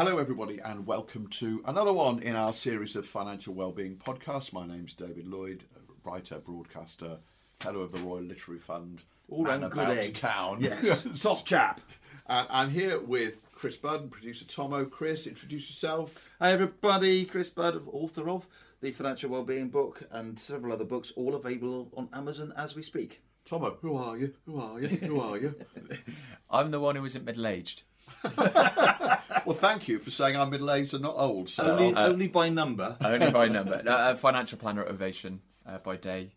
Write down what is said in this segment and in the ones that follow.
Hello, everybody, and welcome to another one in our series of financial wellbeing podcasts. My name's David Lloyd, writer, broadcaster, fellow of the Royal Literary Fund, All round and good about egg. town. Yes, top chap. and I'm here with Chris Budd, producer Tommo. Chris, introduce yourself. Hi everybody, Chris Budd, author of the Financial Wellbeing book and several other books, all available on Amazon as we speak. Tommo, who are you? Who are you? Who are you? I'm the one who isn't middle aged. well, thank you for saying I'm middle aged and not old. So Only, uh, only by number. Only by number. No, uh, financial planner at Ovation uh, by day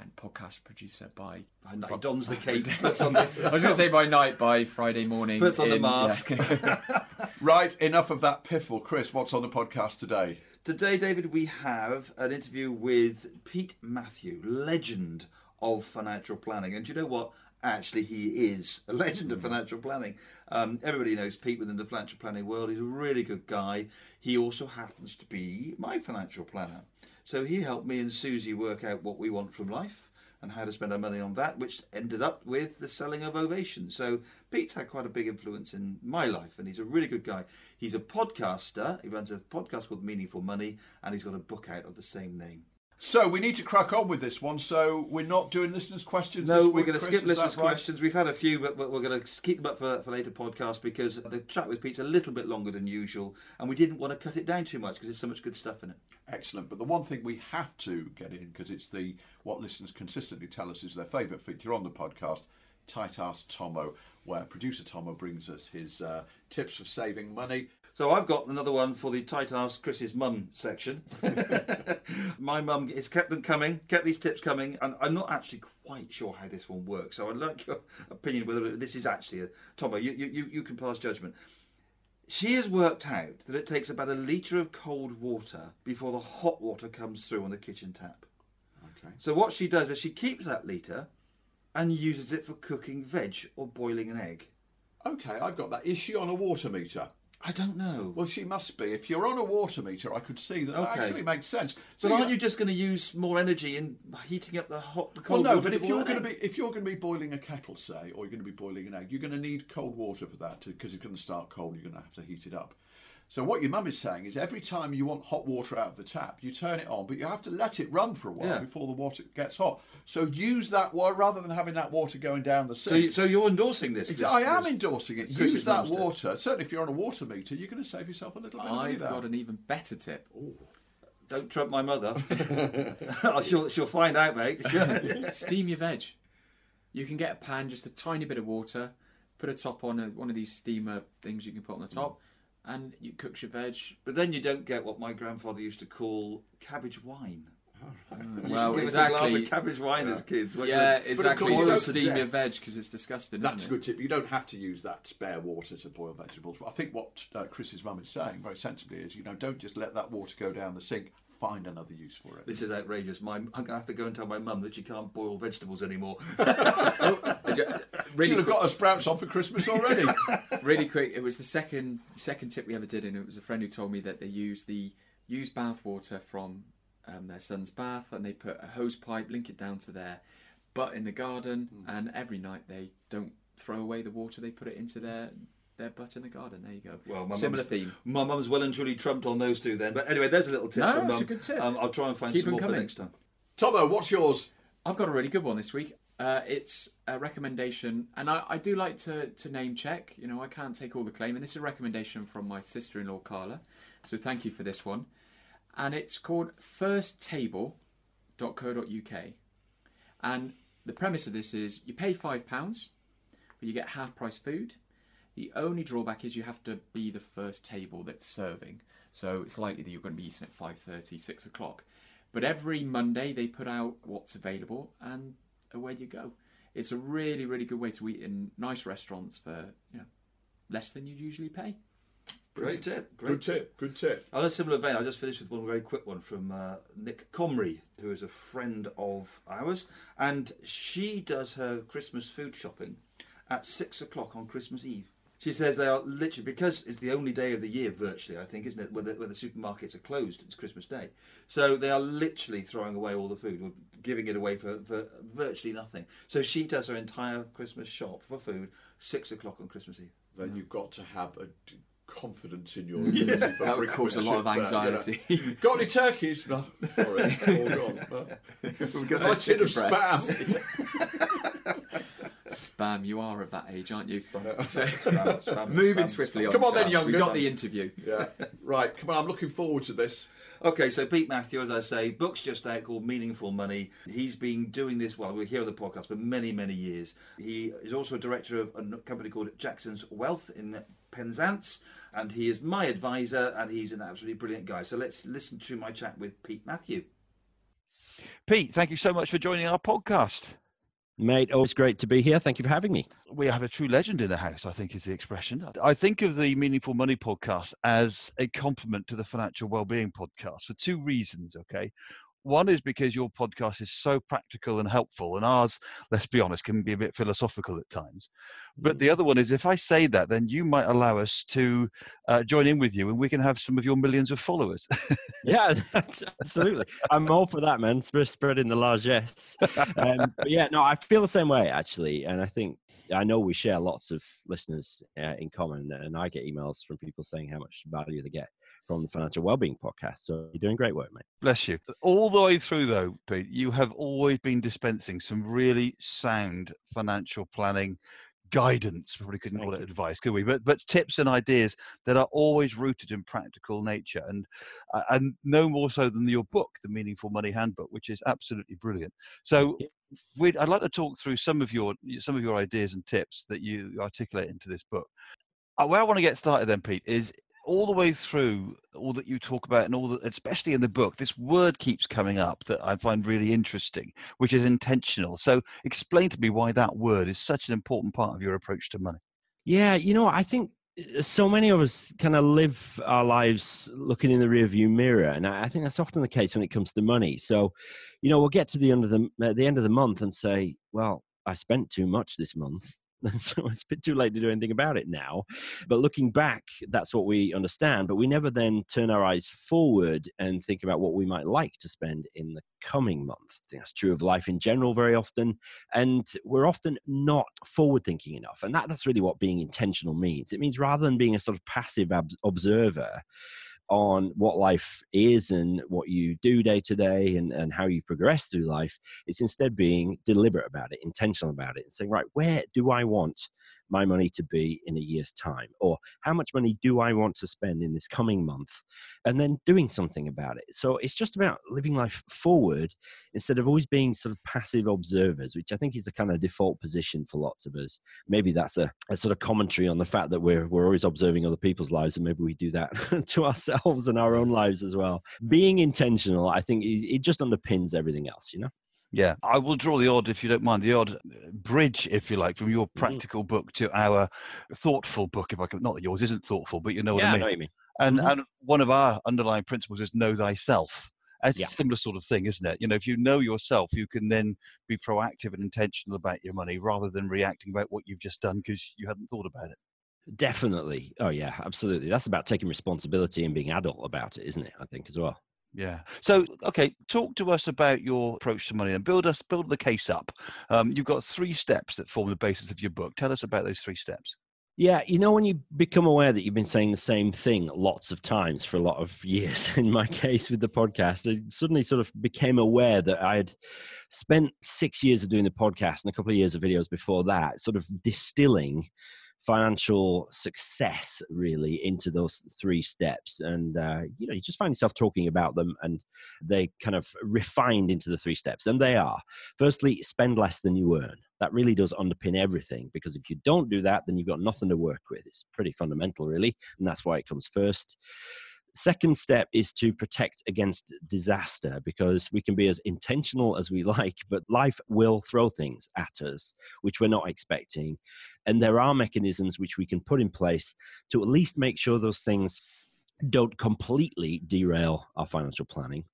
and podcast producer by. By night, dons the cape, puts on the, I was going to say by night, by Friday morning. Puts on the mask. yeah. right, enough of that piffle. Chris, what's on the podcast today? Today, David, we have an interview with Pete Matthew, legend of financial planning. And do you know what? Actually, he is a legend of financial planning. Um, everybody knows Pete within the financial planning world. He's a really good guy. He also happens to be my financial planner. So he helped me and Susie work out what we want from life and how to spend our money on that, which ended up with the selling of Ovation. So Pete's had quite a big influence in my life, and he's a really good guy. He's a podcaster. He runs a podcast called Meaningful Money, and he's got a book out of the same name. So we need to crack on with this one. So we're not doing listeners' questions. No, we're going to skip listeners' right? questions. We've had a few, but, but we're going to keep them up for, for later podcasts because the chat with Pete's a little bit longer than usual, and we didn't want to cut it down too much because there's so much good stuff in it. Excellent. But the one thing we have to get in because it's the what listeners consistently tell us is their favourite feature on the podcast. Tight Ass Tommo, where producer Tommo brings us his uh, tips for saving money. So I've got another one for the tight ass Chris's mum section. My mum has kept them coming, kept these tips coming, and I'm not actually quite sure how this one works. So I'd like your opinion whether this is actually a Tommo. You you you, can pass judgment. She has worked out that it takes about a litre of cold water before the hot water comes through on the kitchen tap. Okay. So what she does is she keeps that litre and uses it for cooking veg or boiling an egg. Okay, I've got that. Is she on a water meter? I don't know. Well, she must be. If you're on a water meter, I could see that that actually makes sense. But So aren't uh, you just going to use more energy in heating up the hot, the Well, no, but if you're going to be if you're going to be boiling a kettle, say, or you're going to be boiling an egg, you're going to need cold water for that because it's going to start cold. You're going to have to heat it up. So what your mum is saying is every time you want hot water out of the tap, you turn it on, but you have to let it run for a while Yeah. before the water gets hot. So use that water rather than having that water going down the So, sink. you, so you're endorsing this? It's- this- I am this- endorsing it. Chris's Use that mum's tip. water. Certainly, if you're on a water meter, you're going to save yourself a little bit of money I've there. got an even better tip. Don't trump my mother. she'll, she'll find out, mate. Steam your veg. You can get a pan, just a tiny bit of water, put a top on a, one of these steamer things you can put on the top, and you cook your veg. but then you don't get what my grandfather used to call cabbage wine. Used to Well, give us a glass of cabbage wine as kids. weren't Yeah, they? exactly. course, So so- steam your veg because it's disgusting, That's a isn't good tip. You don't have to use that spare water to boil vegetables. I think what uh, Chris's mum is saying very sensibly is, you know, don't just let that water go down the sink. Find another use for it. This is outrageous. My, I'm going to have to go and tell my mum that she can't boil vegetables anymore. it? really, She'll have quick, got her sprouts on for Christmas already. really quick. It was the second second tip we ever did, and it was a friend who told me that they use the used bath water from um, their son's bath, and they put a hose pipe, link it down to their butt in the garden, and every night they don't throw away the water; they put it into their their butt in the garden. There you go. Well, my Similar theme. My mum's well and truly trumped on those two then. But anyway, there's a little tip No, from it's mum. a good tip. Um, I'll try and find Keep some more for next time. Tommo, what's yours? I've got a really good one this week. Uh, it's a recommendation, and I, I do like to, to name check. You know, I can't take all the claim, and this is a recommendation from my sister in law, Carla. So thank you for this one. And it's called firsttable.co.uk. And the premise of this is you pay £5, but you get half price food. The only drawback is you have to be the first table that's serving. So it's likely that you're going to be eating at 5.30, 6 o'clock. But every Monday they put out what's available and away you go. It's a really, really good way to eat in nice restaurants for, you know, less than you'd usually pay. Great tip. Great Good tip. Good tip. On a similar vein, I'll just finished with one very quick one from uh, Nick Comrie, who is a friend of ours, and she does her Christmas food shopping at six o'clock on Christmas Eve. She says they are literally because it's the only day of the year, virtually, I think, isn't it, where the, where the supermarkets are closed. It's Christmas Day, so they are literally throwing away all the food, or giving it away for, for virtually nothing. So she does her entire Christmas shop for food six o'clock on Christmas Eve. Then you've got to have a d- confidence in your ability for That would cause a lot of anxiety. there, you know. Got any turkeys? No, sorry, all gone. No. We've got Nice tin of breast. spam. Spam, you are of that age, aren't you? So, Spam, spam, moving spam, swiftly spam. on. Come on then, Charles. young We got the interview. yeah, right. Come on, I'm looking forward to this. Okay, so Pete Matthew, as I say, book's just out called Meaningful Money. He's been doing this, well, we're here on the podcast for many, many years. He is also a director of a company called Jackson's Wealth in Penzance, and he is my advisor, and he's an absolutely brilliant guy. So let's listen to my chat with Pete Matthew. Pete, thank you so much for joining our podcast. Mate, always great to be here. Thank you for having me. We have a true legend in the house, I think is the expression. I think of the Meaningful Money podcast as a complement to the Financial Wellbeing podcast for two reasons, okay? One is because your podcast is so practical and helpful, and ours, let's be honest, can be a bit philosophical at times. But the other one is if I say that, then you might allow us to uh, join in with you and we can have some of your millions of followers. Yeah, absolutely. I'm all for that, man. Spread, spreading the largesse. Um, but yeah, no, I feel the same way actually, and I think I know we share lots of listeners uh, in common, and I get emails from people saying how much value they get from the Financial Wellbeing podcast. So you're doing great work, mate. Bless you. All the way through, though, Pete, you have always been dispensing some really sound financial planning guidance. We probably couldn't call Thank it you. advice, could we? But but tips and ideas that are always rooted in practical nature, and uh, and no more so than your book, the Meaningful Money Handbook, which is absolutely brilliant. So. We'd, I'd like to talk through some of your some of your ideas and tips that you articulate into this book. Uh, where I want to get started, then, Pete, is all the way through all that you talk about and all that especially in the book this word keeps coming up that i find really interesting which is intentional so explain to me why that word is such an important part of your approach to money Yeah, you know, I think uh, so many of us kind of live our lives looking in the rearview mirror, and I think that's often the case when it comes to money. So, you know, we'll get to the end of the at the end of the month and say, "Well, I spent too much this month." So it's a bit too late to do anything about it now. But looking back, that's what we understand. But we never then turn our eyes forward and think about what we might like to spend in the coming month. I think that's true of life in general very often and we're often not forward thinking enough and that, that's really what being intentional means it means rather than being a sort of passive ob- observer on what life is and what you do day to day and, and how you progress through life it's instead being deliberate about it intentional about it and saying right where do i want my money to be in a year's time or how much money do i want to spend in this coming month and then doing something about it so it's just about living life forward instead of always being sort of passive observers, which I think is the kind of default position for lots of us. Maybe that's a, a sort of commentary on the fact that we're we're always observing other people's lives, and maybe we do that to ourselves and our own lives as well. Being intentional, I think, it, it just underpins everything else. You know. Yeah i will draw the odd if you don't mind the odd uh, bridge if you like from your practical book to our thoughtful book if i can not that yours isn't thoughtful but you know what yeah, i I mean know what you mean. And Mhm. and one of our underlying principles is know thyself. It's Yeah. a similar sort of thing, isn't it? You know, if you know yourself, you can then be proactive and intentional about your money rather than reacting about what you've just done because you hadn't thought about it. Definitely. Oh yeah, absolutely. That's about taking responsibility and being adult about it, isn't it? I think as well. Yeah. So, okay, talk to us about your approach to money and build us build the case up. Um, you've got three steps that form the basis of your book. Tell us about those three steps. Yeah, you know, when you become aware that you've been saying the same thing lots of times for a lot of years, in my case with the podcast, I suddenly sort of became aware that I had spent six years of doing the podcast and a couple of years of videos before that, sort of distilling financial success really into those three steps and uh, you know you just find yourself talking about them and they kind of refined into the three steps and they are. Firstly spend less than you earn. That really does underpin everything because if you don't do that then you've got nothing to work with. It's pretty fundamental really and that's why it comes first second step is to protect against disaster because we can be as intentional as we like but life will throw things at us which we're not expecting. And there are mechanisms which we can put in place to at least make sure those things don't completely derail our financial planning.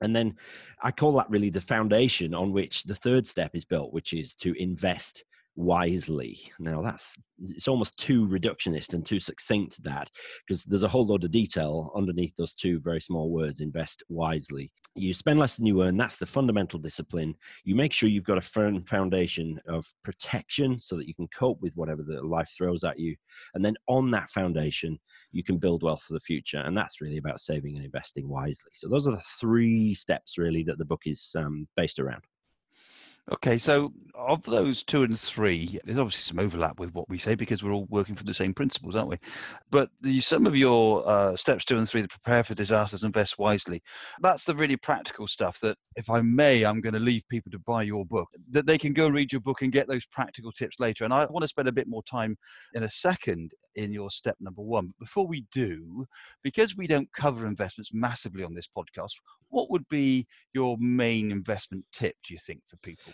And then I call that really the foundation on which the third step is built, which is to invest wisely. Now that's it's almost too reductionist and too succinct that because there's a whole load of detail underneath those two very small words invest wisely. You spend less than you earn, that's the fundamental discipline. You make sure you've got a firm foundation of protection so that you can cope with whatever the life throws at you. And then on that foundation, you can build wealth for the future. And that's really about saving and investing wisely. So those are the three steps really that the book is um, based around. Okay, so of those two and three, there's obviously some overlap with what we say because we're all working from the same principles, aren't we? But the, some of your uh, steps two and three, the prepare for disasters, and invest wisely, that's the really practical stuff that, if I may, I'm going to leave people to buy your book, that they can go and read your book and get those practical tips later. And I want to spend a bit more time in a second in your step number one. But before we do, because we don't cover investments massively on this podcast, what would be your main investment tip, do you think, for people?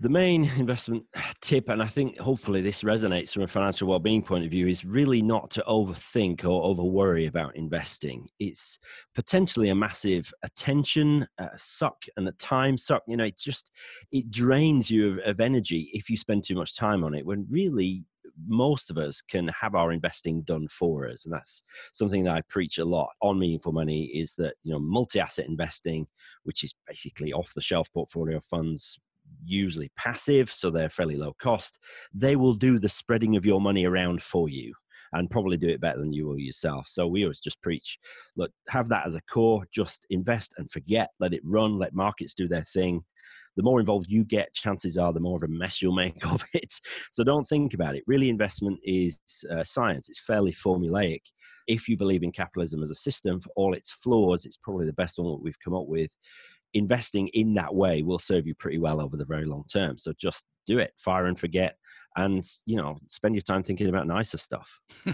The main investment tip, and I think hopefully this resonates from a financial well-being point of view, is really not to overthink or over worry about investing. It's potentially a massive attention suck and a time suck. You know, it just it drains you of, of energy if you spend too much time on it. When really most of us can have our investing done for us and that's something that i preach a lot on meaningful money is that you know multi-asset investing which is basically off the shelf portfolio funds usually passive so they're fairly low cost they will do the spreading of your money around for you and probably do it better than you will yourself. So we always just preach, look, have that as a core, just invest and forget, let it run, let markets do their thing the more involved you get, chances are the more of a mess you'll make of it. So don't think about it. Really, investment is uh, science, it's fairly formulaic. If you believe in capitalism as a system, for all its flaws, it's probably the best one that we've come up with. Investing in that way will serve you pretty well over the very long term. So just do it, fire and forget and you know spend your time thinking about nicer stuff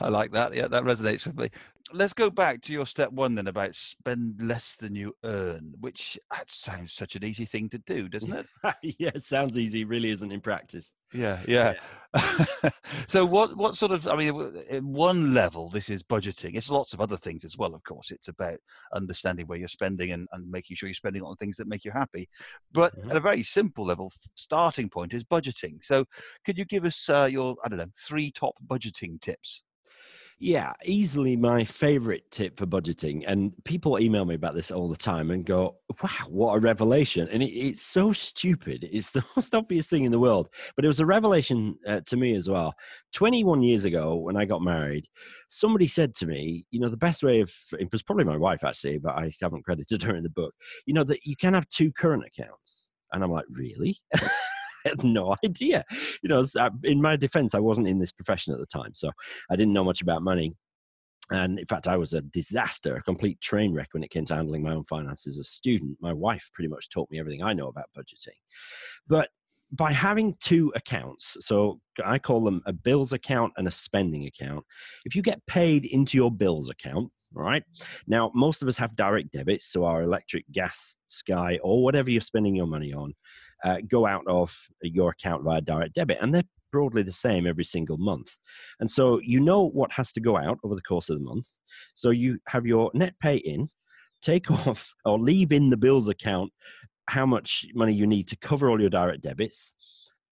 i like that yeah that resonates with me let's go back to your step one then about spend less than you earn which that sounds such an easy thing to do doesn't it? Yeah it sounds easy really isn't in practice. Yeah yeah, yeah. so what what sort of i mean at one level this is budgeting. It's lots of other things as well of course. It's about understanding where you're spending and, and making sure you're spending on things that make you happy. But mm-hmm. at a very simple level starting point is budgeting. So could you give us uh, your i don't know three top budgeting tips yeah, easily my favorite tip for budgeting. And people email me about this all the time and go, wow, what a revelation. And it, it's so stupid. It's the most obvious thing in the world. But it was a revelation uh, to me as well. 21 years ago, when I got married, somebody said to me, you know, the best way of, it was probably my wife actually, but I haven't credited her in the book, you know, that you can have two current accounts. And I'm like, really? had no idea. You know, uh, in my defense, I wasn't in this profession at the time, so I didn't know much about money. And in fact, I was a disaster, a complete train wreck when it came to handling my own finances as a student. My wife pretty much taught me everything I know about budgeting. But by having two accounts, so I call them a bills account and a spending account, if you get paid into your bills account, right now most of us have direct debits so our electric gas sky or whatever you're spending your money on uh, go out of your account via direct debit, and they're broadly the same every single month. And so you know what has to go out over the course of the month. So you have your net pay in, take off or leave in the bills account how much money you need to cover all your direct debits.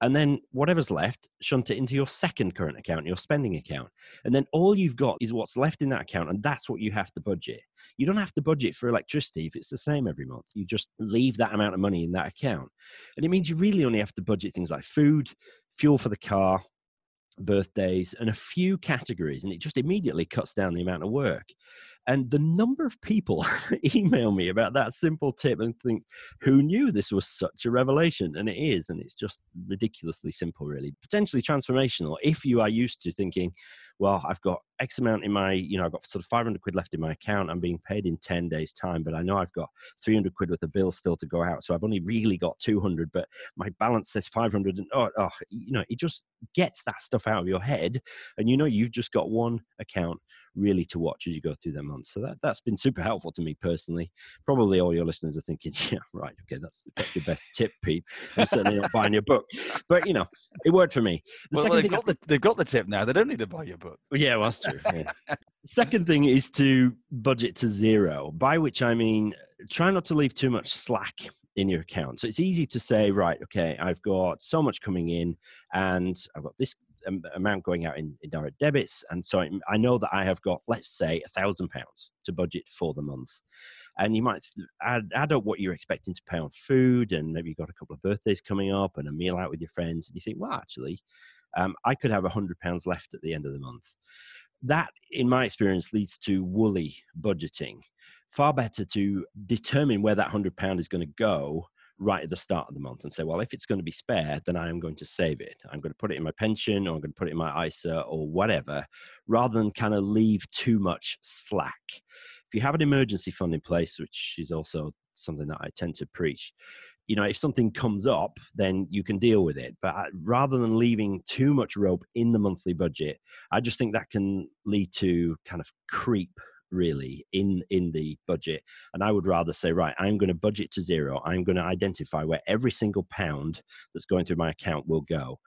And then whatever's left, shunt it into your second current account, your spending account. And then all you've got is what's left in that account, and that's what you have to budget. You don't have to budget for electricity if it's the same every month. You just leave that amount of money in that account. And it means you really only have to budget things like food, fuel for the car, birthdays, and a few categories. And it just immediately cuts down the amount of work. And the number of people email me about that simple tip and think, who knew this was such a revelation? And it is. And it's just ridiculously simple, really. Potentially transformational if you are used to thinking, well, I've got X amount in my, you know, I've got sort of 500 quid left in my account. I'm being paid in 10 days' time, but I know I've got 300 quid worth of bills still to go out. So I've only really got 200, but my balance says 500. And oh, oh, you know, it just gets that stuff out of your head. And you know, you've just got one account really to watch as you go through the month. So that, that's been super helpful to me personally. Probably all your listeners are thinking, yeah, right, okay, that's, that's your best tip, Pete. I'm certainly not buying your book. But, you know, it worked for me. The well, well they've, got the, they've got the tip now. They don't need to buy your book. Yeah, well, that's true. Yeah. Second thing is to budget to zero, by which I mean try not to leave too much slack in your account. So it's easy to say, right, okay, I've got so much coming in and I've got this amount going out in, in, direct debits. And so I know that I have got, let's say, a thousand pounds to budget for the month. And you might add, add up what you're expecting to pay on food, and maybe you've got a couple of birthdays coming up and a meal out with your friends. And you think, well, actually, um, I could have a hundred pounds left at the end of the month. That, in my experience, leads to woolly budgeting. Far better to determine where that hundred pound is going to go right at the start of the month and say, well, if it's going to be spare, then I am going to save it. I'm going to put it in my pension or I'm going to put it in my ISA or whatever, rather than kind of leave too much slack. If you have an emergency fund in place, which is also something that I tend to preach, you know, if something comes up, then you can deal with it. But uh, rather than leaving too much rope in the monthly budget, I just think that can lead to kind of creep really in in the budget. And i would rather say right i'm going to budget to zero. I'm going to identify where every single pound that's going through my account will go.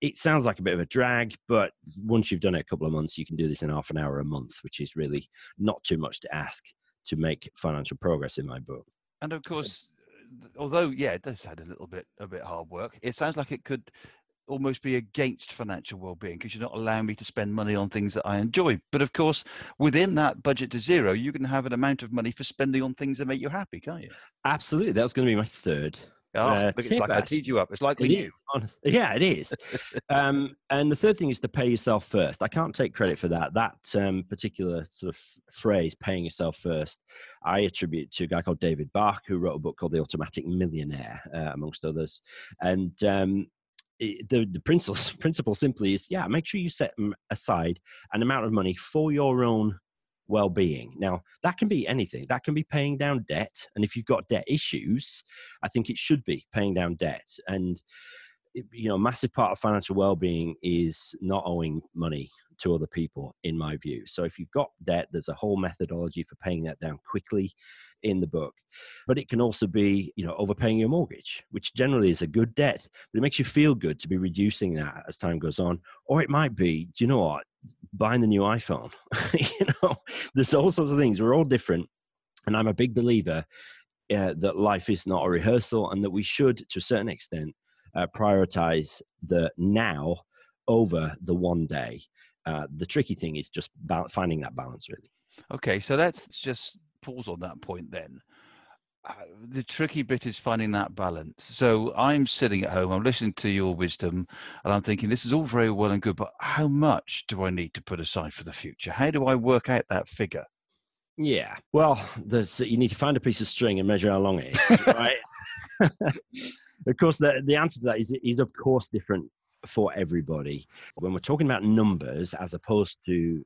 It sounds like a bit of a drag but once you've done it a couple of months you can do this in half an hour a month which is really not too much to ask to make financial progress in my book. And of course although yeah it does sound a little bit a bit hard work it sounds like it could almost be against financial well-being because you're not allowing me to spend money on things that I enjoy. But of course, within that budget to zero, you can have an amount of money for spending on things that make you happy, can't you? Absolutely. That was going to be my third. Oh, uh, look, it's like I teed you up. It's like you. Yeah, it is. um, and the third thing is to pay yourself first. I can't take credit for that. That um, particular sort of phrase, paying yourself first, I attribute to a guy called David Bach, who wrote a book called The Automatic Millionaire, uh, amongst others. And um, the, the principle, principle simply is yeah make sure you set aside an amount of money for your own well-being now that can be anything that can be paying down debt and if you've got debt issues i think it should be paying down debt and eh, you know, a massive part of financial well-being is not owing money to other people, in my view. So if you've got debt, there's a whole methodology for paying that down quickly in the book. But it can also be, you know, overpaying your mortgage, which generally is a good debt, but it makes you feel good to be reducing that as time goes on. Or it might be, do you know what? Buying the new iPhone. you know, there's all sorts of things. We're all different. And I'm a big believer uh, that life is not a rehearsal and that we should, to a certain extent, uh, prioritize the now over the one day. Uh, the tricky thing is just finding that balance, really. Okay, so let's just pause on that point then. Uh, the tricky bit is finding that balance. So I'm sitting at home, I'm listening to your wisdom, and I'm thinking this is all very well and good, but how much do I need to put aside for the future? How do I work out that figure? Yeah, well, there's you need to find a piece of string and measure how long it is, right? of course, the, the answer to that is, is of course different for everybody. When we're talking about numbers as opposed to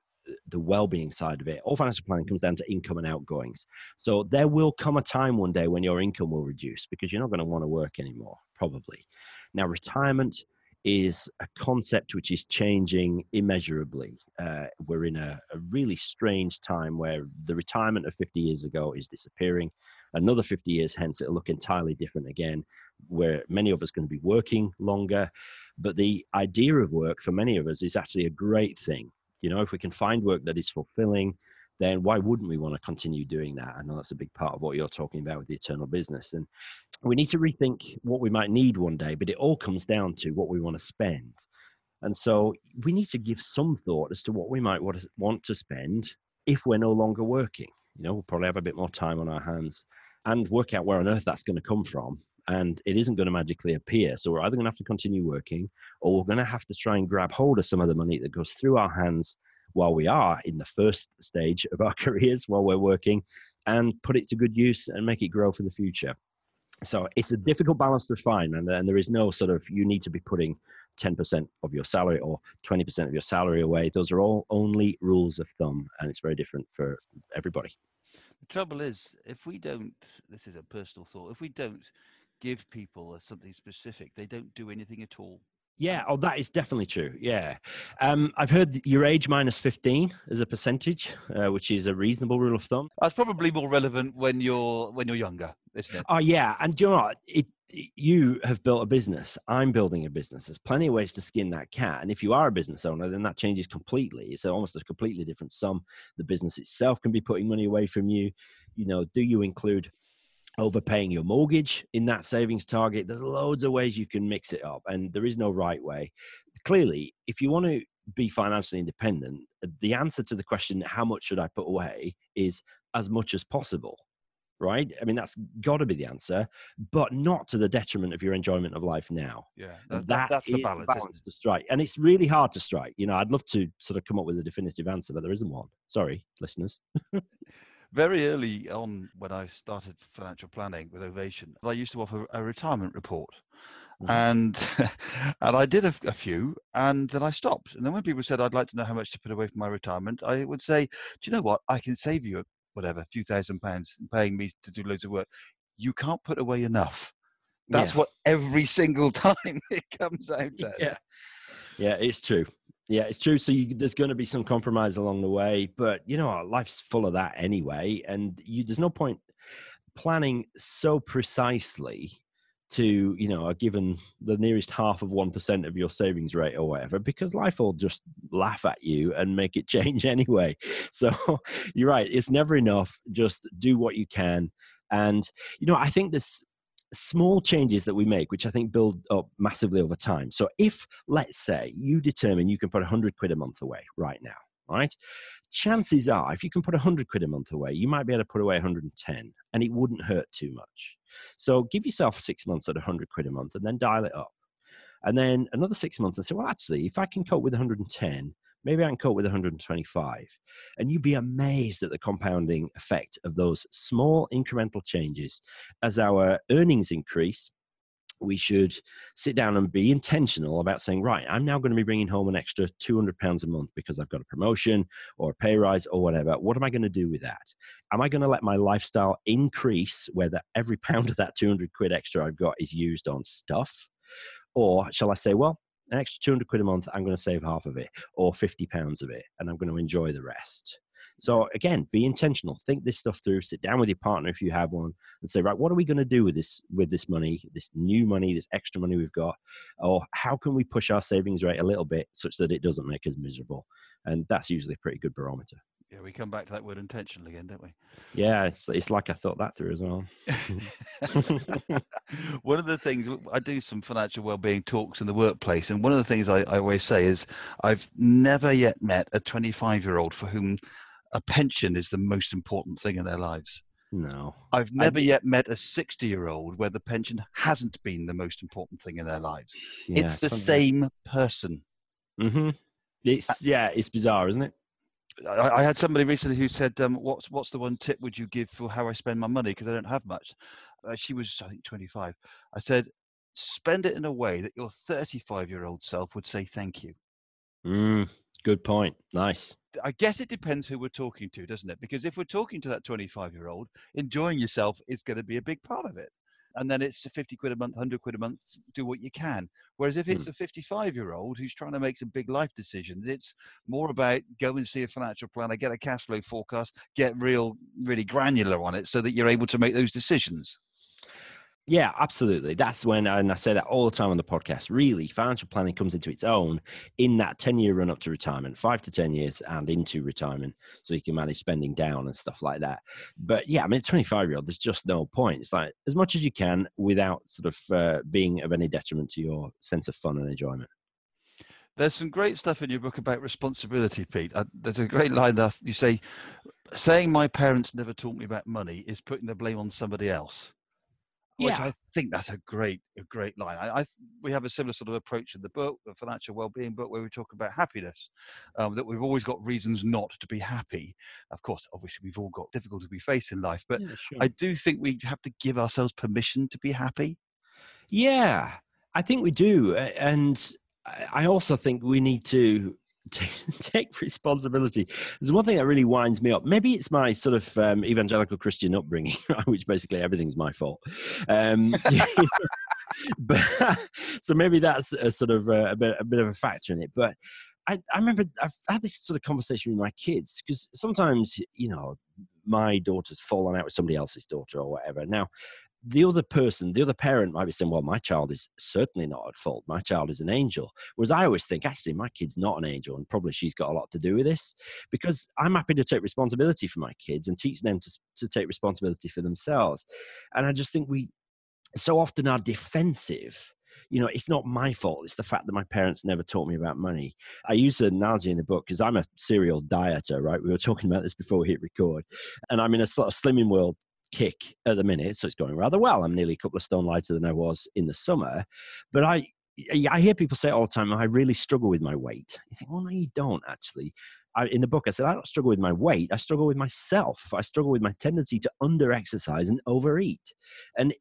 the well-being side of it, all financial planning comes down to income and outgoings. So there will come a time one day when your income will reduce because you're not going to want to work anymore, probably. Now, retirement is a concept which is changing immeasurably. Uh, we're in a, a, really strange time where the retirement of 50 years ago is disappearing. Another 50 years hence, it'll look entirely different again, where many of us are going to be working longer. But the idea of work for many of us is actually a great thing. You know, if we can find work that is fulfilling, then why wouldn't we want to continue doing that? I know that's a big part of what you're talking about with the eternal business. And we need to rethink what we might need one day, but it all comes down to what we want to spend. And so we need to give some thought as to what we might want to spend if we're no longer working. You know, we'll probably have a bit more time on our hands and work out where on earth that's going to come from. And it isn't going to magically appear. So we're either going to have to continue working or we're going to have to try and grab hold of some of the money that goes through our hands while we are in the first stage of our careers while we're working and put it to good use and make it grow for the future. So it's a difficult balance to find, and, there is no sort of you need to be putting 10% of your salary or 20% of your salary away. Those are all only rules of thumb, and it's very different for everybody. The trouble is, if we don't, this is a personal thought, if we don't give people something specific, they don't do anything at all. Yeah, oh, that is definitely true. Yeah, um, I've heard your age minus fifteen as a percentage, uh, which is a reasonable rule of thumb. That's probably more relevant when you're when you're younger, isn't it? Oh yeah, and you know what? It, it, you have built a business. I'm building a business. There's plenty of ways to skin that cat, and if you are a business owner, then that changes completely. It's almost a completely different sum. The business itself can be putting money away from you. You know, do you include overpaying your mortgage in that savings target. There's loads of ways you can mix it up, and there is no right way. Clearly, if you want to be financially independent, the answer to the question, how much should I put away, is as much as possible. Right? I mean, that's got to be the answer, but not to the detriment of your enjoyment of life now. Yeah, And that, that's the balance. isn't it? to strike. And it's really hard to strike. You know, I'd love to sort of come up with a definitive answer, but there isn't one. Sorry, listeners. very early on when I started financial planning with Ovation, I used to offer a retirement report. Mhm. And and I did a few, and then I stopped. And then when people said I'd like to know how much to put away for my retirement, I would say, "Do you know what? I can save you a- whatever, a few thousand pounds, paying me to do loads of work. You can't put away enough." That's Yeah. what every single time it comes out as. Yeah. Yeah, it's true. Yeah, it's true. So you, there's going to be some compromise along the way, but you know, life's full of that anyway, and you there's no point planning so precisely to you know a given the nearest half of one percent of your savings rate or whatever because life will just laugh at you and make it change anyway so you're right it's never enough just do what you can and you know i think this small changes that we make which i think build up massively over time. So if let's say you determine you can put 100 quid a month away right now right? Chances are if you can put 100 quid a month away you might be able to put away 110 and it wouldn't hurt too much. So give yourself six months at 100 quid a month and then dial it up. And then another six months and say well actually if i can cope with 110 maybe i can cope with 125 and you'd be amazed at the compounding effect of those small incremental changes as our earnings increase we should sit down and be intentional about saying, right, I'm now going to be bringing home an extra 200 pounds a month because I've got a promotion or a pay rise or whatever. What am I going to do with that? Am I going to let my lifestyle increase where that every pound of that 200 quid extra I've got is used on stuff? Or shall I say, well, an extra 200 quid a month, I'm going to save half of it or 50 pounds of it and I'm going to enjoy the rest. So again, be intentional. Think this stuff through. Sit down with your partner if you have one, and say, right, what are we going to do with this with this money, this new money, this extra money we've got, or how can we push our savings rate a little bit such that it doesn't make us miserable? And that's usually a pretty good barometer. Yeah, we come back to that word intentional again, don't we? Yeah, it's it's like I thought that through as well. one of the things I do some financial well-being talks in the workplace, and one of the things I, I always say is I've never yet met a 25-year-old for whom a pension is the most important thing in their lives. No. I've never d- yet met a 60-year-old where the pension hasn't been the most important thing in their lives. Yeah, it's the same person. hmm It's yeah, it's bizarre, isn't it? I, I had somebody recently who said, um, "What's what's the one tip would you give for how I spend my money? Because I don't have much." Uh, she was, I think, 25. I said, "Spend it in a way that your 35-year-old self would say thank you." Mm, good point. Nice. I guess it depends who we're talking to, doesn't it? Because if we're talking to that 25-year-old, enjoying yourself is going to be a big part of it. And then it's a 50 quid a month, 100 quid a month, do what you can. Whereas if it's hmm. a 55 year old who's trying to make some big life decisions, it's more about go and see a financial planner, get a cash flow forecast, get real, really granular on it so that you're able to make those decisions. Yeah, absolutely. That's when, and I say that all the time on the podcast. Really, financial planning comes into its own in that 10 year run up to retirement, five to 10 years and into retirement. So you can manage spending down and stuff like that. But yeah, I mean, 25 year old, there's just no point. It's like as much as you can without sort of uh, being of any detriment to your sense of fun and enjoyment. There's some great stuff in your book about responsibility, Pete. Uh, there's a great line that you say, saying my parents never taught me about money is putting the blame on somebody else. Which Yeah. I think that's a great, a great line. I, I we have a similar sort of approach in the book, the financial well-being book, where we talk about happiness. Um, that we've always got reasons not to be happy. Of course, obviously, we've all got difficulties we face in life, but I do think we have to give ourselves permission to be happy. Yeah, I think we do, and I also think we need to ta- take responsibility. There's one thing that really winds me up. Maybe it's my sort of um, evangelical Christian upbringing, which basically everything's my fault. Um, but so maybe that's a sort of uh, a bit a bit of a factor in it. But I, I remember I've had this sort of conversation with my kids because sometimes you know my daughter's fallen out with somebody else's daughter or whatever. Now the other person, the other parent might be saying, well, my child is certainly not at fault. My child is an angel. Whereas I always think, actually, my kid's not an angel and probably she's got a lot to do with this because I'm happy to take responsibility for my kids and teach them to, to take responsibility for themselves. And I just think we so often are defensive you know, it's not my fault. It's the fact that my parents never taught me about money. I use an analogy in the book because I'm a serial dieter, right? We were talking about this before we hit record. And I'm in a sort of slimming world kick at the minute, so it's going rather well. I'm nearly a couple of stone lighter than I was in the summer, but I I hear people say all the time, I really struggle with my weight. You think, well, no, you don't actually. I, in the book, I said, I don't struggle with my weight. I struggle with myself. I struggle with my tendency to under exercise and overeat. And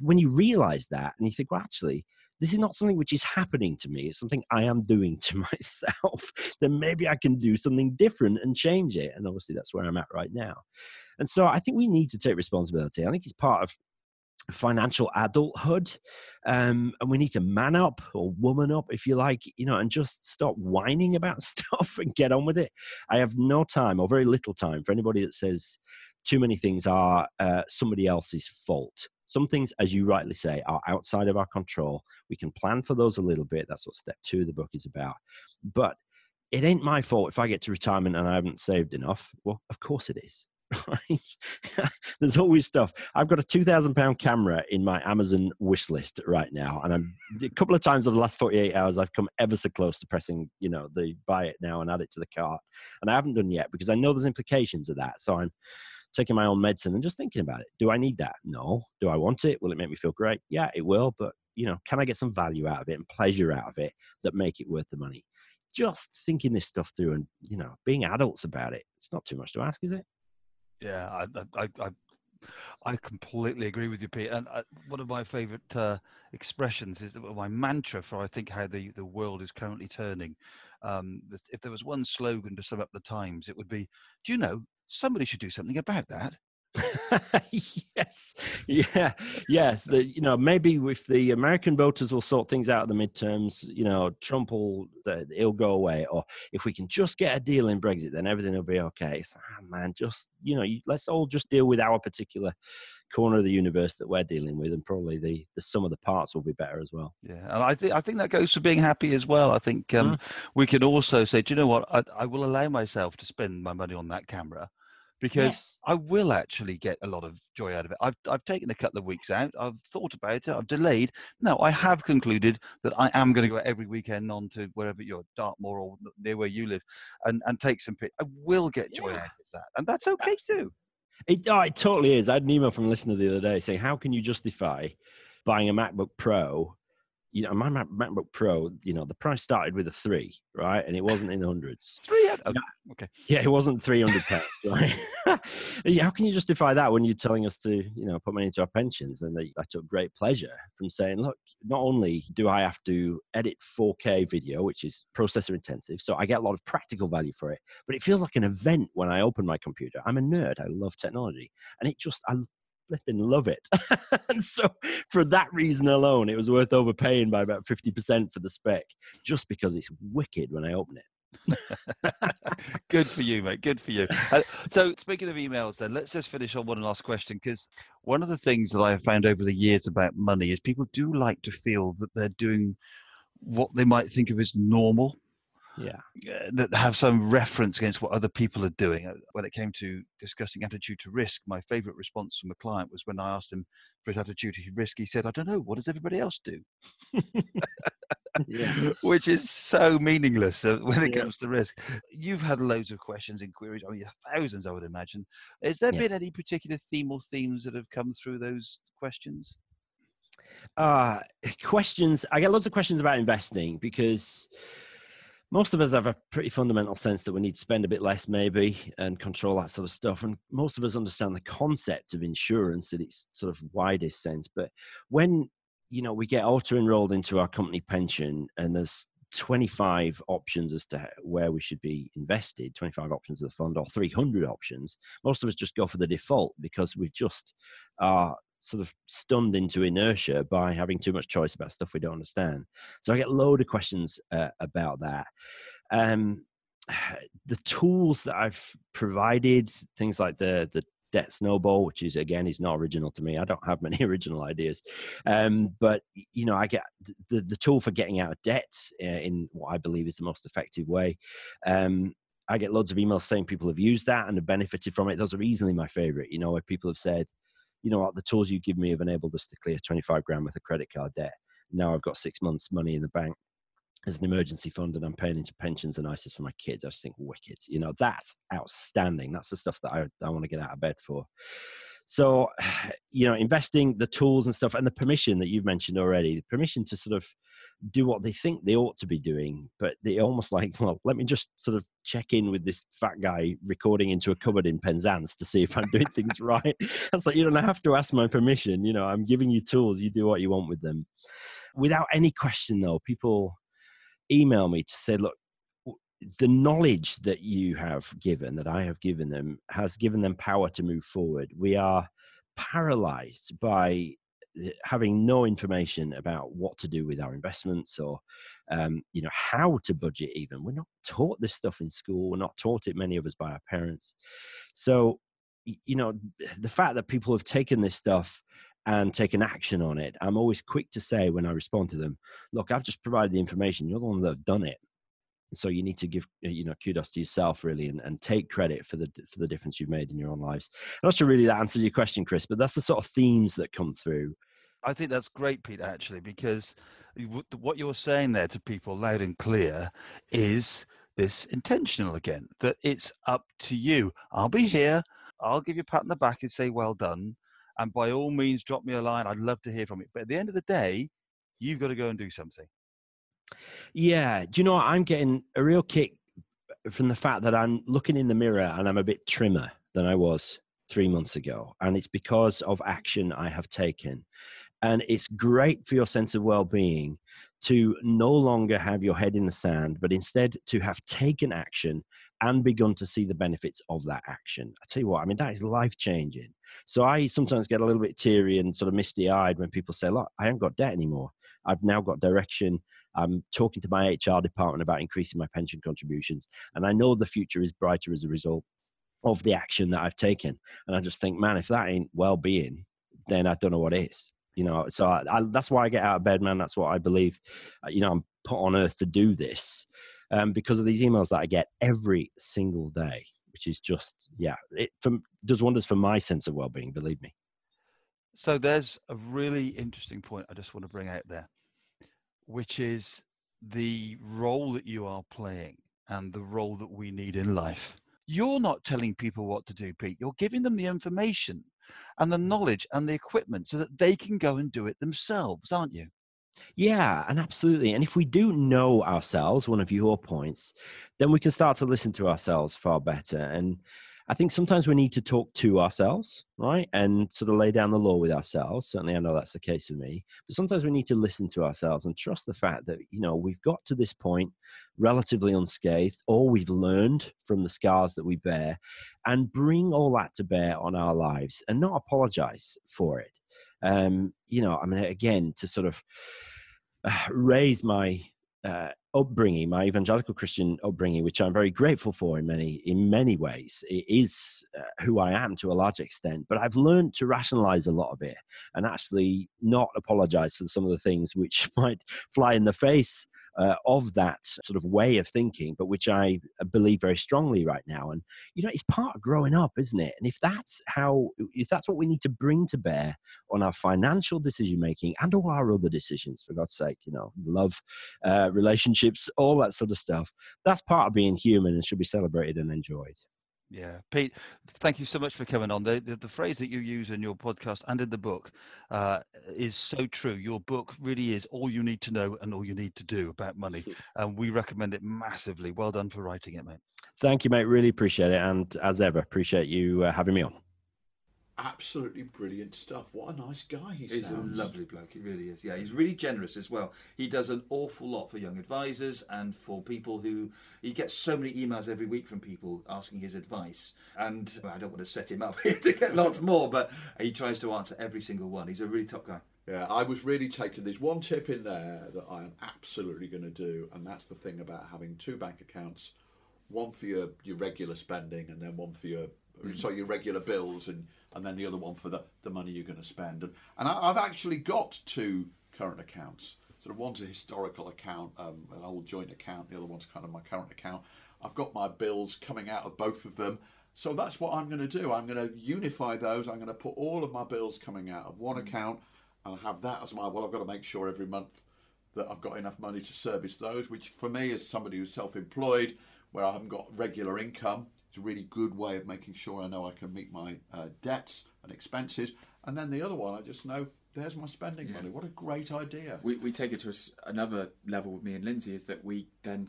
when you realize that and you think, well, actually, this is not something which is happening to me. It's something I am doing to myself. then maybe I can do something different and change it. And obviously, that's where I'm at right now. And so I think we need to take responsibility. I think it's part of financial adulthood um, and we need to man up or woman up if you like you know and just stop whining about stuff and get on with it i have no time or very little time for anybody that says too many things are uh, somebody else's fault some things as you rightly say are outside of our control we can plan for those a little bit that's what step two of the book is about but it ain't my fault if i get to retirement and i haven't saved enough well of course it is? There's always stuff. I've got a two thousand pound camera in my Amazon wish list right now, and I'm a couple of times over the last forty eight hours, I've come ever so close to pressing, you know, the buy it now and add it to the cart, and I haven't done yet because I know there's implications of that. So I'm taking my own medicine and just thinking about it. Do I need that? No. Do I want it? Will it make me feel great? Yeah, it will. But you know, can I get some value out of it and pleasure out of it that make it worth the money? Just thinking this stuff through and you know, being adults about it. It's not too much to ask, is it? Yeah, I, I, I, I completely agree with you, Pete. And uh, one of my favourite uh, expressions is my mantra for I think how the, the world is currently turning. Um, if there was one slogan to sum up the times, it would be, "Do you know somebody should do something about that?" yes, yeah, yes. The, you know, maybe if the American voters will sort things out at the midterms, you know, Trump will he'll go away. Or if we can just get a deal in Brexit, then everything will be okay. So, ah, man, just you know, let's all just deal with our particular corner of the universe that we're dealing with, and probably the the sum of the parts will be better as well. Yeah, and I think I think that goes for being happy as well. I think um, mm. we can also say, do you know what? I, I will allow myself to spend my money on that camera because yes. I will actually get a lot of joy out of it. I've, I've taken a couple of weeks out. I've thought about it. I've delayed. No, I have concluded that I am going to go every weekend on to wherever you're, Dartmoor or near where you live, and, and take some pic. I will get joy yeah. out of that, and that's okay too. It, oh, it totally is. I had an email from a listener the other day saying, "How can you justify buying a MacBook Pro you know, my MacBook Pro, you know, the price started with a three, right? And it wasn't in the hundreds. Three? Okay. Yeah, oh, okay. Yeah, it wasn't 300 pounds, right? How can you justify that when you're telling us to, you know, put money into our pensions? And they, I took great pleasure from saying, look, not only do I have to edit 4K video, which is processor intensive, so I get a lot of practical value for it, but it feels like an event when I open my computer. I'm a nerd. I love technology. And it just, I flipping love it. and so, for that reason alone, it was worth overpaying by about 50% for the spec, just because it's wicked when I open it. Good for you, mate. Good for you. Uh, so, speaking of emails, then let's just finish on one last question because one of the things that I have found over the years about money is people do like to feel that they're doing what they might think of as normal yeah that have some reference against what other people are doing uh, when it came to discussing attitude to risk my favorite response from a client was when i asked him for his attitude to risk he said i don't know what does everybody else do yeah. which is so meaningless uh, when it yeah. comes to risk you've had loads of questions and queries i mean thousands i would imagine has there yes. been any particular theme or themes that have come through those questions uh questions i get lots of questions about investing because most of us have a pretty fundamental sense that we need to spend a bit less maybe and control that sort of stuff and most of us understand the concept of insurance in its sort of widest sense but when you know we get auto enrolled into our company pension and there's 25 options as to where we should be invested 25 options of the fund or 300 options most of us just go for the default because we just are sort of stunned into inertia by having too much choice about stuff we don't understand. So I get load of questions uh, about that. Um, the tools that I've provided, things like the the Debt Snowball, which is again is not original to me. I don't have many original ideas, um, but you know I get the the tool for getting out of debt uh, in what I believe is the most effective way. Um, I get loads of emails saying people have used that and have benefited from it. Those are easily my favorite. You know, where people have said, you know what, the tools you give me have enabled us to clear 25 grand worth of credit card debt. Now I've got six months' money in the bank as an emergency fund and I'm paying into pensions and ISAs for my kids. I just think wicked. You know, that's outstanding. That's the stuff that I, I want to get out of bed for. So, you know, investing the tools and stuff and the permission that you've mentioned already, the permission to sort of do what they think they ought to be doing, but they almost like, well, let me just sort of check in with this fat guy recording into a cupboard in Penzance to see if I'm doing things right. That's like, you don't have to ask my permission. You know, I'm giving you tools, you do what you want with them. Without any question, though, people email me to say, look, the knowledge that you have given, that I have given them, has given them power to move forward. We are paralyzed by having no information about what to do with our investments or um, you know how to budget even. We're not taught this stuff in school. We're not taught it many of us by our parents. So you know the fact that people have taken this stuff and taken action on it i'm always quick to say when i respond to them look i've just provided the information. You're the one that have done it so you need to give uh, you know kudos to yourself really and, and take credit for the for the difference you've made in your own lives. I'm not sure really that answers your question chris but that's the sort of themes that come through. I think that's great pete actually because what you're saying there to people loud and clear is this intentional again that it's up to you. I'll be here. I'll give you a pat on the back and say well done and by all means drop me a line. I'd love to hear from you. But at the end of the day you've got to go and do something yeah. Do you know what? I'm getting a real kick from the fact that I'm looking in the mirror and I'm a bit trimmer than I was three months ago. And it's because of action I have taken. And it's great for your sense of well being to no longer have your head in the sand, but instead to have taken action and begun to see the benefits of that action. I tell you what, I mean, that is life changing. So I sometimes get a little bit teary and sort of misty eyed when people say, Look, I haven't got debt anymore. I've now got direction. I'm talking to my HR department about increasing my pension contributions. And I know the future is brighter as a result of the action that I've taken. And I just think, man, if that ain't well being, then I don't know what is. You know, so I, I, that's why I get out of bed, man. That's what I believe. Uh, you know, I'm put on earth to do this um, because of these emails that I get every single day, which is just, yeah, it for, does wonders for my sense of well being, believe me. So there's a really interesting point I just want to bring out there, which is the role that you are playing and the role that we need in life. You're not telling people what to do, Pete. You're giving them the information and the knowledge and the equipment so that they can go and do it themselves, aren't you? Yeah, and absolutely. And if we do know ourselves, one of your points, then we can start to listen to ourselves far better. And I think sometimes we need to talk to ourselves, right? And sort of lay down the law with ourselves. Certainly, I know that's the case for me. But sometimes we need to listen to ourselves and trust the fact that, you know, we've got to this point relatively unscathed, or we've learned from the scars that we bear, and bring all that to bear on our lives and not apologize for it. Um, you know, I mean, again, to sort of uh, raise my uh, upbringing, my evangelical Christian upbringing, which I'm very grateful for in many in many ways, it is uh, who I am to a large extent. But I've learned to rationalize a lot of it and actually not apologize for some of the things which might fly in the face uh, of that sort of way of thinking, but which I uh, believe very strongly right now. And you know, it's part of growing up, isn't it? And if that's how, if that's what we need to bring to bear on our financial decision making and all our other decisions, for God's sake, you know, love, uh, relationships, all that sort of stuff, that's part of being human and should be celebrated and enjoyed. Yeah, Pete, thank you so much for coming on. The, the, the phrase that you use in your podcast and in the book uh, is so true. Your book really is all you need to know and all you need to do about money. And we recommend it massively. Well done for writing it, mate. Thank you, mate. Really appreciate it. And as ever, appreciate you uh, having me on absolutely brilliant stuff. What a nice guy he he's sounds. He's a lovely bloke. He really is. Yeah, he's really generous as well. He does an awful lot for young advisors and for people who he gets so many emails every week from people asking his advice. And well, I don't want to set him up here to get lots more, but he tries to answer every single one. He's a really top guy. Yeah, I was really taking. There's one tip in there that I am absolutely going to do, and that's the thing about having two bank accounts one for your, your regular spending and then one for your mm. so your regular bills, and and then the other one for the the money you're going to spend. And and I, I've actually got two current accounts. Sort of one's a historical account, um, an old joint account. The other one's kind of my current account. I've got my bills coming out of both of them. So that's what I'm going to do. I'm going to unify those. I'm going to put all of my bills coming out of one account and have that as my. Well, I've got to make sure every month that I've got enough money to service those, which for me, as somebody who's self employed, where I haven't got regular income, it's a really good way of making sure I know I can meet my uh, debts and expenses. And then the other one, I just know there's my spending money. What a great idea. We, we take it to a another level with me and Lindsay is that we then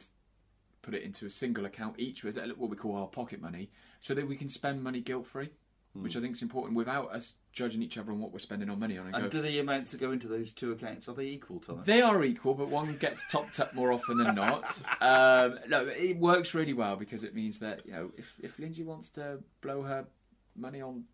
put it into a single account each with uh, what we call our pocket money so that we can spend money guilt free, which I think is important without us judging each other on what we're spending our money on. And, And go, do the amounts that go into those two accounts are they equal, to them? They are equal, but one gets topped up more often than not. Um, no, it works really well because it means that you know if if Lindsay wants to blow her money on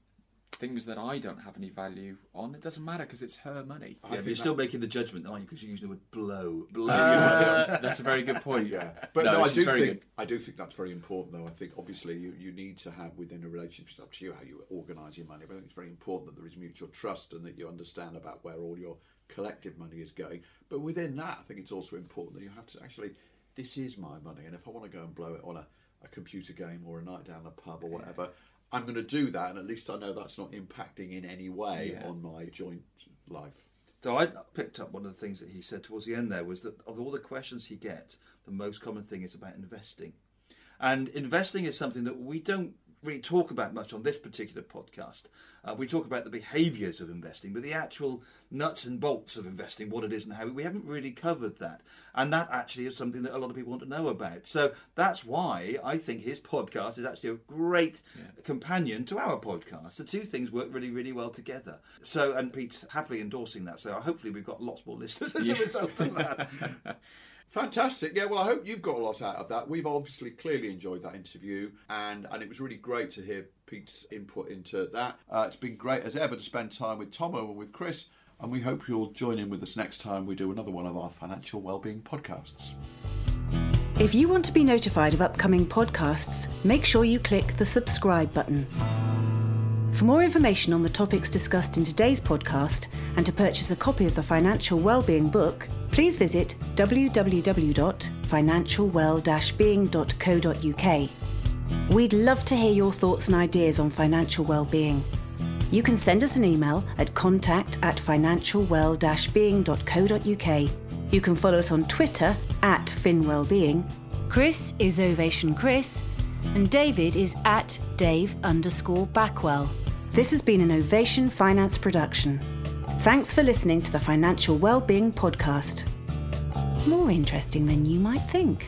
things that I don't have any value on, it doesn't matter because it's her money. I yeah, but think you're that- still making the judgment, aren't you? Because you're using the word blow. Blow. Uh, that's a very good point. Yeah, but No, no, I she's do very think good. I do think that's very important, though. I think obviously you, you need to have within a relationship. It's up to you how you organise your money, but I think it's very important that there is mutual trust and that you understand about where all your collective money is going. But within that, I think it's also important that you have to actually, this is my money, and if I want to go and blow it on a, a computer game or a night down the pub or whatever. I'm going to do that, and at least I know that's not impacting in any way Yeah. on my joint life. So I picked up one of the things that he said towards the end there was that of all the questions he gets, the most common thing is about investing. And investing is something that we don't really talk about much on this particular podcast. Uh, we talk about the behaviours of investing, but the actual nuts and bolts of investing, what it is and how, we haven't really covered that. And that actually is something that a lot of people want to know about. So that's why I think his podcast is actually a great companion to our podcast. The two things work really, really well together. So, and Pete's happily endorsing that. So hopefully we've got lots more listeners as a result of that. Fantastic. Yeah, well, I hope you've got a lot out of that. We've obviously clearly enjoyed that interview, and, and it was really great to hear Pete's input into that. Uh, it's been great as ever to spend time with Tommo and with Chris, and we hope you'll join in with us next time we do another one of our financial wellbeing podcasts. If you want to be notified of upcoming podcasts, make sure you click the subscribe button. For more information on the topics discussed in today's podcast and to purchase a copy of the Financial Wellbeing book, please visit www.financialwell-being.co.uk. We'd love to hear your thoughts and ideas on financial well-being. You can send us an email at contact at financialwell-being.co.uk. You can follow us on Twitter at FinWellbeing. Chris is Ovation Chris, and David is at Dave underscore Backwell. This has been an Ovation Finance production. Thanks for listening to the Financial Wellbeing Podcast. More interesting than you might think.